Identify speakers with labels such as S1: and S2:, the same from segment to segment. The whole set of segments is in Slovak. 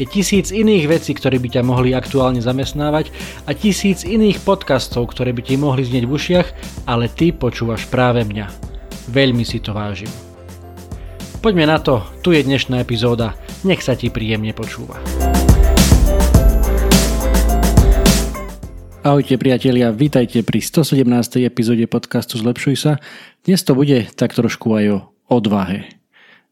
S1: Je tisíc iných vecí, ktoré by ťa mohli aktuálne zamestnávať a tisíc iných podcastov, ktoré by ti mohli znieť v ušiach, ale ty počúvaš práve mňa. Veľmi si to vážim. Poďme na to, tu je dnešná epizóda, nech sa ti príjemne počúva. Ahojte priatelia, vítajte pri 117. epizóde podcastu Zlepšuj sa. Dnes to bude tak trošku aj o odvahe.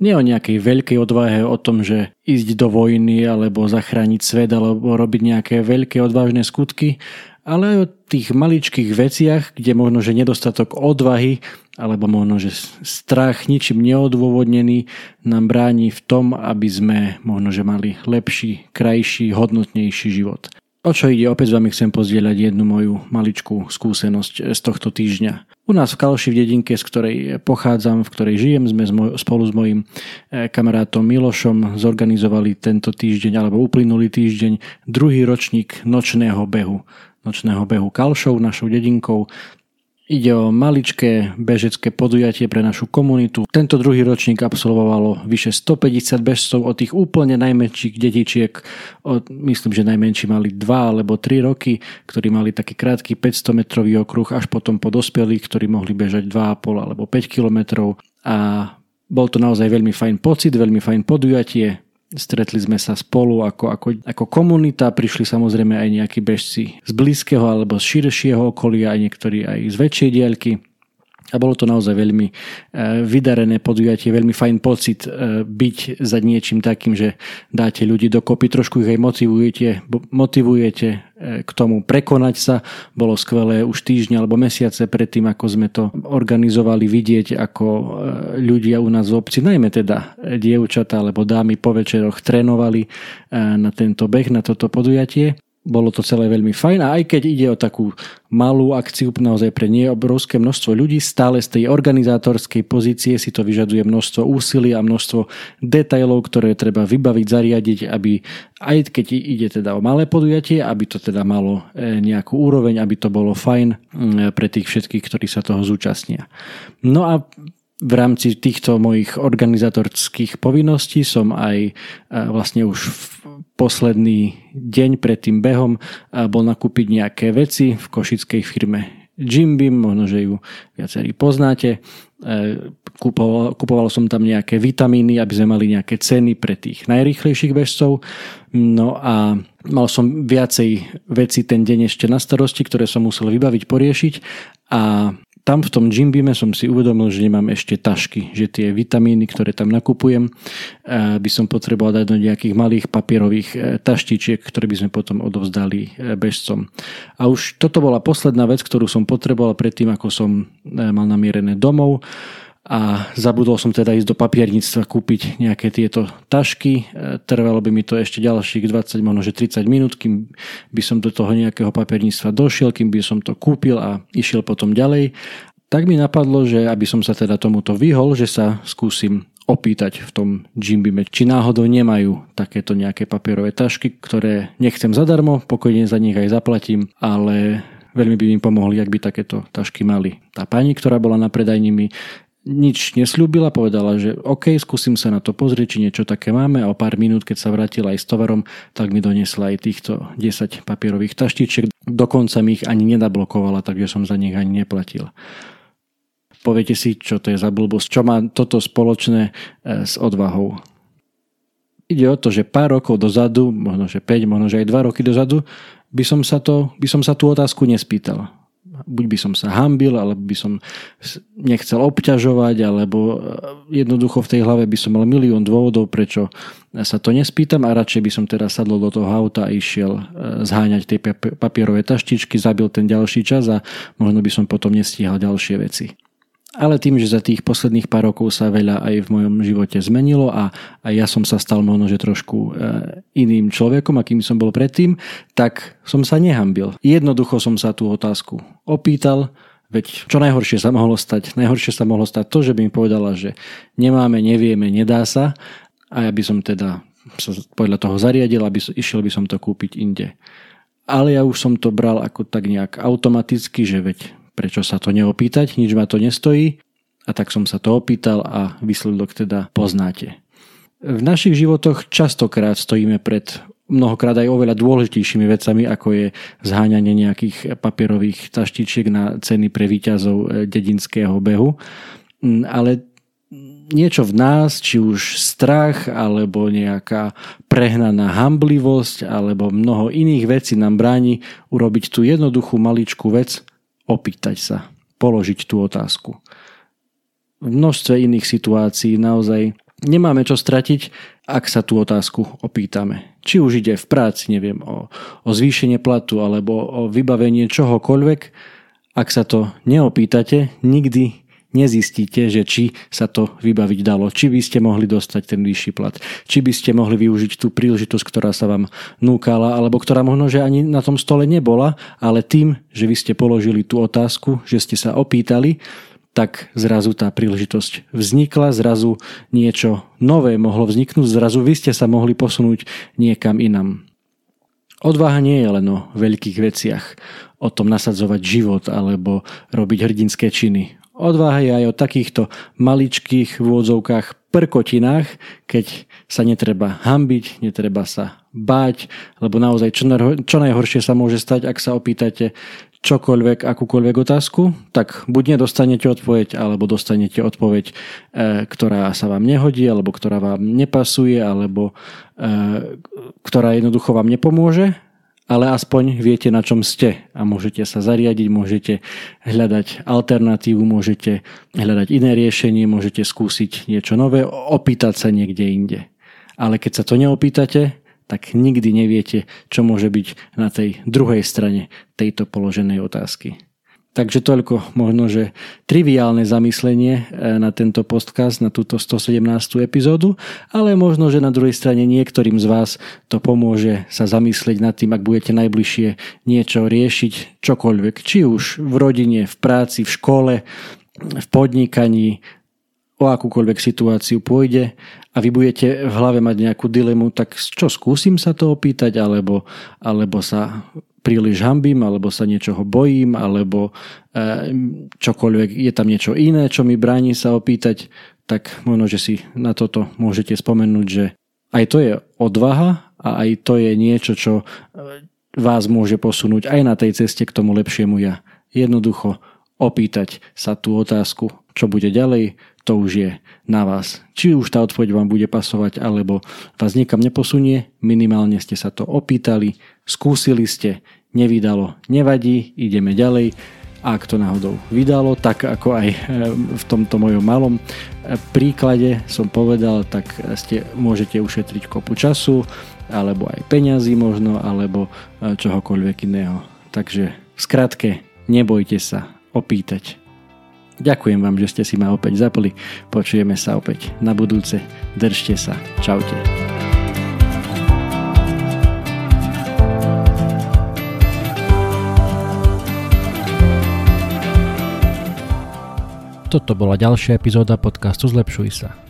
S1: Nie o nejakej veľkej odvahe o tom, že ísť do vojny alebo zachrániť svet alebo robiť nejaké veľké odvážne skutky, ale aj o tých maličkých veciach, kde možno, že nedostatok odvahy alebo možno, že strach ničím neodôvodnený nám bráni v tom, aby sme možno, že mali lepší, krajší, hodnotnejší život. O čo ide? Opäť s vami chcem pozdieľať jednu moju maličkú skúsenosť z tohto týždňa. U nás v Kalši v dedinke, z ktorej pochádzam, v ktorej žijem, sme spolu s mojim e, kamarátom Milošom zorganizovali tento týždeň alebo uplynulý týždeň druhý ročník nočného behu nočného behu Kalšov našou dedinkou. Ide o maličké bežecké podujatie pre našu komunitu. Tento druhý ročník absolvovalo vyše 150 bežcov od tých úplne najmenších detičiek. Od, myslím, že najmenší mali 2 alebo 3 roky, ktorí mali taký krátky 500 metrový okruh, až potom po dospelých, ktorí mohli bežať 2,5 alebo 5 kilometrov. A bol to naozaj veľmi fajn pocit, veľmi fajn podujatie. Stretli sme sa spolu ako, ako, ako komunita, prišli samozrejme aj nejakí bežci z blízkeho alebo z širšieho okolia, aj niektorí aj z väčšej diaľky. A bolo to naozaj veľmi e, vydarené podujatie, veľmi fajn pocit e, byť za niečím takým, že dáte ľudí dokopy, trošku ich aj motivujete, motivujete e, k tomu prekonať sa. Bolo skvelé už týždne alebo mesiace predtým, ako sme to organizovali, vidieť, ako ľudia u nás v obci, najmä teda dievčatá alebo dámy po večeroch trénovali na tento beh, na toto podujatie bolo to celé veľmi fajn a aj keď ide o takú malú akciu naozaj pre nie obrovské množstvo ľudí, stále z tej organizátorskej pozície si to vyžaduje množstvo úsilia a množstvo detailov, ktoré treba vybaviť, zariadiť, aby aj keď ide teda o malé podujatie, aby to teda malo e, nejakú úroveň, aby to bolo fajn pre tých všetkých, ktorí sa toho zúčastnia. No a v rámci týchto mojich organizatorských povinností som aj e, vlastne už v posledný deň pred tým behom e, bol nakúpiť nejaké veci v košickej firme Jimbim, možno, že ju viacerí poznáte. E, kupoval, kupoval som tam nejaké vitamíny, aby sme mali nejaké ceny pre tých najrýchlejších bežcov. No a mal som viacej veci ten deň ešte na starosti, ktoré som musel vybaviť, poriešiť a tam v tom Jimbime som si uvedomil, že nemám ešte tašky, že tie vitamíny, ktoré tam nakupujem, eh, by som potreboval dať do nejakých malých papierových eh, taštičiek, ktoré by sme potom odovzdali eh, bežcom. A už toto bola posledná vec, ktorú som potreboval predtým, ako som mal namierené domov a zabudol som teda ísť do papierníctva kúpiť nejaké tieto tašky. Trvalo by mi to ešte ďalších 20, možno že 30 minút, kým by som do toho nejakého papierníctva došiel, kým by som to kúpil a išiel potom ďalej. Tak mi napadlo, že aby som sa teda tomuto vyhol, že sa skúsim opýtať v tom Jimbime, či náhodou nemajú takéto nejaké papierové tašky, ktoré nechcem zadarmo, pokojne za nich aj zaplatím, ale veľmi by mi pomohli, ak by takéto tašky mali. Tá pani, ktorá bola na predajni mi nič nesľúbila, povedala, že OK, skúsim sa na to pozrieť, či niečo také máme a o pár minút, keď sa vrátila aj s tovarom, tak mi donesla aj týchto 10 papierových taštičiek. Dokonca mi ich ani nedablokovala, takže som za nich ani neplatil. Poviete si, čo to je za blbosť, čo má toto spoločné e, s odvahou. Ide o to, že pár rokov dozadu, možno že 5, možno že aj 2 roky dozadu, by som sa, to, by som sa tú otázku nespýtal buď by som sa hambil, alebo by som nechcel obťažovať, alebo e, jednoducho v tej hlave by som mal milión dôvodov, prečo sa to nespýtam a radšej by som teraz sadol do toho auta a išiel e, zháňať tie papierové taštičky, zabil ten ďalší čas a možno by som potom nestíhal ďalšie veci. Ale tým, že za tých posledných pár rokov sa veľa aj v mojom živote zmenilo a, a ja som sa stal možno, že trošku e, iným človekom, akým som bol predtým, tak som sa nehambil. Jednoducho som sa tú otázku opýtal, veď čo najhoršie sa mohlo stať? Najhoršie sa mohlo stať to, že by mi povedala, že nemáme, nevieme, nedá sa a ja by som teda sa podľa toho zariadil, aby išiel by som to kúpiť inde. Ale ja už som to bral ako tak nejak automaticky, že veď prečo sa to neopýtať, nič ma to nestojí. A tak som sa to opýtal a výsledok teda poznáte. V našich životoch častokrát stojíme pred mnohokrát aj oveľa dôležitejšími vecami, ako je zháňanie nejakých papierových taštičiek na ceny pre výťazov e, dedinského behu. Mm, ale niečo v nás, či už strach, alebo nejaká prehnaná hamblivosť, alebo mnoho iných vecí nám bráni urobiť tú jednoduchú maličkú vec, opýtať sa, položiť tú otázku. V množstve iných situácií naozaj nemáme čo stratiť, ak sa tú otázku opýtame. Či už ide v práci, neviem, o, o zvýšenie platu alebo o vybavenie čohokoľvek, ak sa to neopýtate, nikdy nezistíte, že či sa to vybaviť dalo, či by ste mohli dostať ten vyšší plat, či by ste mohli využiť tú príležitosť, ktorá sa vám núkala, alebo ktorá možno, že ani na tom stole nebola, ale tým, že vy ste položili tú otázku, že ste sa opýtali, tak zrazu tá príležitosť vznikla, zrazu niečo nové mohlo vzniknúť, zrazu vy ste sa mohli posunúť niekam inam. Odvaha nie je len o veľkých veciach, o tom nasadzovať život alebo robiť hrdinské činy. Odvaha je aj o takýchto maličkých v úvodzovkách prkotinách, keď sa netreba hambiť, netreba sa báť, lebo naozaj čo, čo najhoršie sa môže stať, ak sa opýtate čokoľvek, akúkoľvek otázku, tak buď nedostanete odpoveď, alebo dostanete odpoveď, e, ktorá sa vám nehodí, alebo ktorá vám nepasuje, alebo e, ktorá jednoducho vám nepomôže ale aspoň viete, na čom ste a môžete sa zariadiť, môžete hľadať alternatívu, môžete hľadať iné riešenie, môžete skúsiť niečo nové, opýtať sa niekde inde. Ale keď sa to neopýtate, tak nikdy neviete, čo môže byť na tej druhej strane tejto položenej otázky. Takže toľko možno, že triviálne zamyslenie e, na tento podcast, na túto 117. epizódu, ale možno, že na druhej strane niektorým z vás to pomôže sa zamyslieť nad tým, ak budete najbližšie niečo riešiť, čokoľvek, či už v rodine, v práci, v škole, v podnikaní, o akúkoľvek situáciu pôjde a vy budete v hlave mať nejakú dilemu, tak čo skúsim sa to opýtať, alebo, alebo sa príliš hambím, alebo sa niečoho bojím, alebo e, čokoľvek, je tam niečo iné, čo mi bráni sa opýtať, tak možno, že si na toto môžete spomenúť, že aj to je odvaha a aj to je niečo, čo e, vás môže posunúť aj na tej ceste k tomu lepšiemu ja. Jednoducho opýtať sa tú otázku, čo bude ďalej, to už je na vás. Či už tá odpoveď vám bude pasovať, alebo vás niekam neposunie, minimálne ste sa to opýtali, skúsili ste, nevydalo, nevadí, ideme ďalej. Ak to náhodou vydalo, tak ako aj e, v tomto mojom malom e, príklade som povedal, tak ste môžete ušetriť kopu času, alebo aj peňazí možno, alebo e, čohokoľvek iného. Takže v skratke, nebojte sa opýtať. Ďakujem vám, že ste si ma opäť zapli. Počujeme sa opäť na budúce. Držte sa. Čaute. Toto bola ďalšia epizóda podcastu Zlepšuj sa.